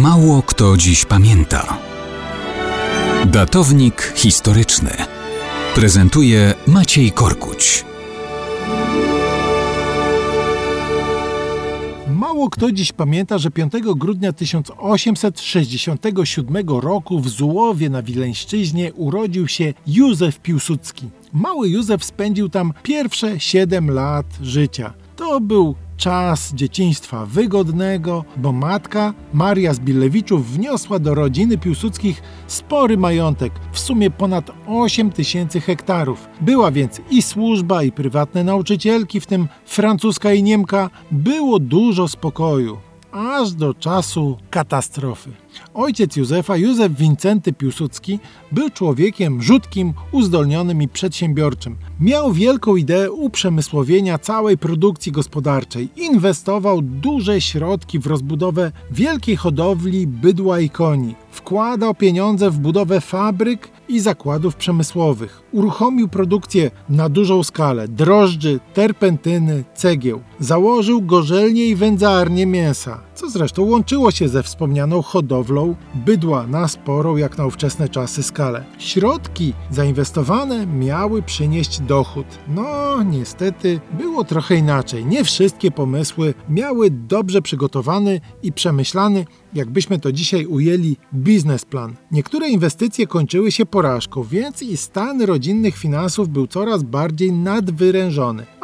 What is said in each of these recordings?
Mało kto dziś pamięta. Datownik historyczny prezentuje Maciej Korkuć. Mało kto dziś pamięta, że 5 grudnia 1867 roku w Zułowie na Wileńszczyźnie urodził się Józef Piłsudski. Mały Józef spędził tam pierwsze 7 lat życia. To był czas dzieciństwa wygodnego, bo matka Maria Zbilewiczów wniosła do rodziny Piłsudskich spory majątek, w sumie ponad 8 tysięcy hektarów. Była więc i służba, i prywatne nauczycielki, w tym francuska i Niemka. Było dużo spokoju aż do czasu katastrofy. Ojciec Józefa, Józef Wincenty Piłsudski, był człowiekiem rzutkim, uzdolnionym i przedsiębiorczym. Miał wielką ideę uprzemysłowienia całej produkcji gospodarczej. Inwestował duże środki w rozbudowę wielkiej hodowli bydła i koni. Wkładał pieniądze w budowę fabryk i zakładów przemysłowych. Uruchomił produkcję na dużą skalę drożdży, terpentyny, cegieł. Założył gorzelnie i wędzarnię mięsa, co zresztą łączyło się ze wspomnianą hodowlą bydła na sporą jak na ówczesne czasy skalę. Środki zainwestowane miały przynieść dochód. No, niestety było trochę inaczej. Nie wszystkie pomysły miały dobrze przygotowany i przemyślany, jakbyśmy to dzisiaj ujęli, biznesplan. Niektóre inwestycje kończyły się porażką, więc i stan rodzinnych finansów był coraz bardziej nadwyrężony.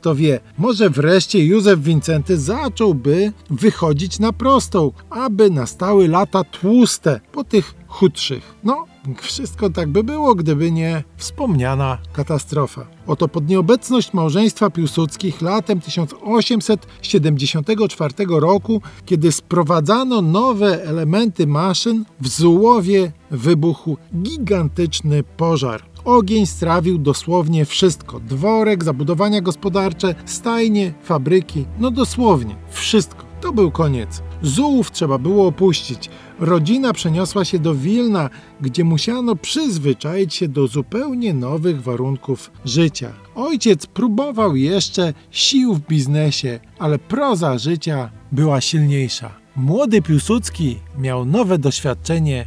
Kto wie, może wreszcie Józef Wincenty zacząłby wychodzić na prostą, aby nastały lata tłuste po tych chudszych. No, wszystko tak by było, gdyby nie wspomniana katastrofa. Oto pod nieobecność małżeństwa Piłsudskich latem 1874 roku, kiedy sprowadzano nowe elementy maszyn, w Zułowie wybuchł gigantyczny pożar. Ogień strawił dosłownie wszystko: dworek, zabudowania gospodarcze, stajnie, fabryki no dosłownie wszystko. To był koniec. Zułów trzeba było opuścić. Rodzina przeniosła się do Wilna, gdzie musiano przyzwyczaić się do zupełnie nowych warunków życia. Ojciec próbował jeszcze sił w biznesie, ale proza życia była silniejsza. Młody Piłsudski miał nowe doświadczenie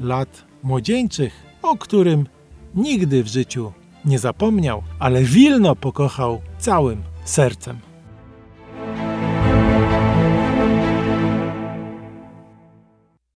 lat młodzieńczych, o którym nigdy w życiu nie zapomniał, ale Wilno pokochał całym sercem.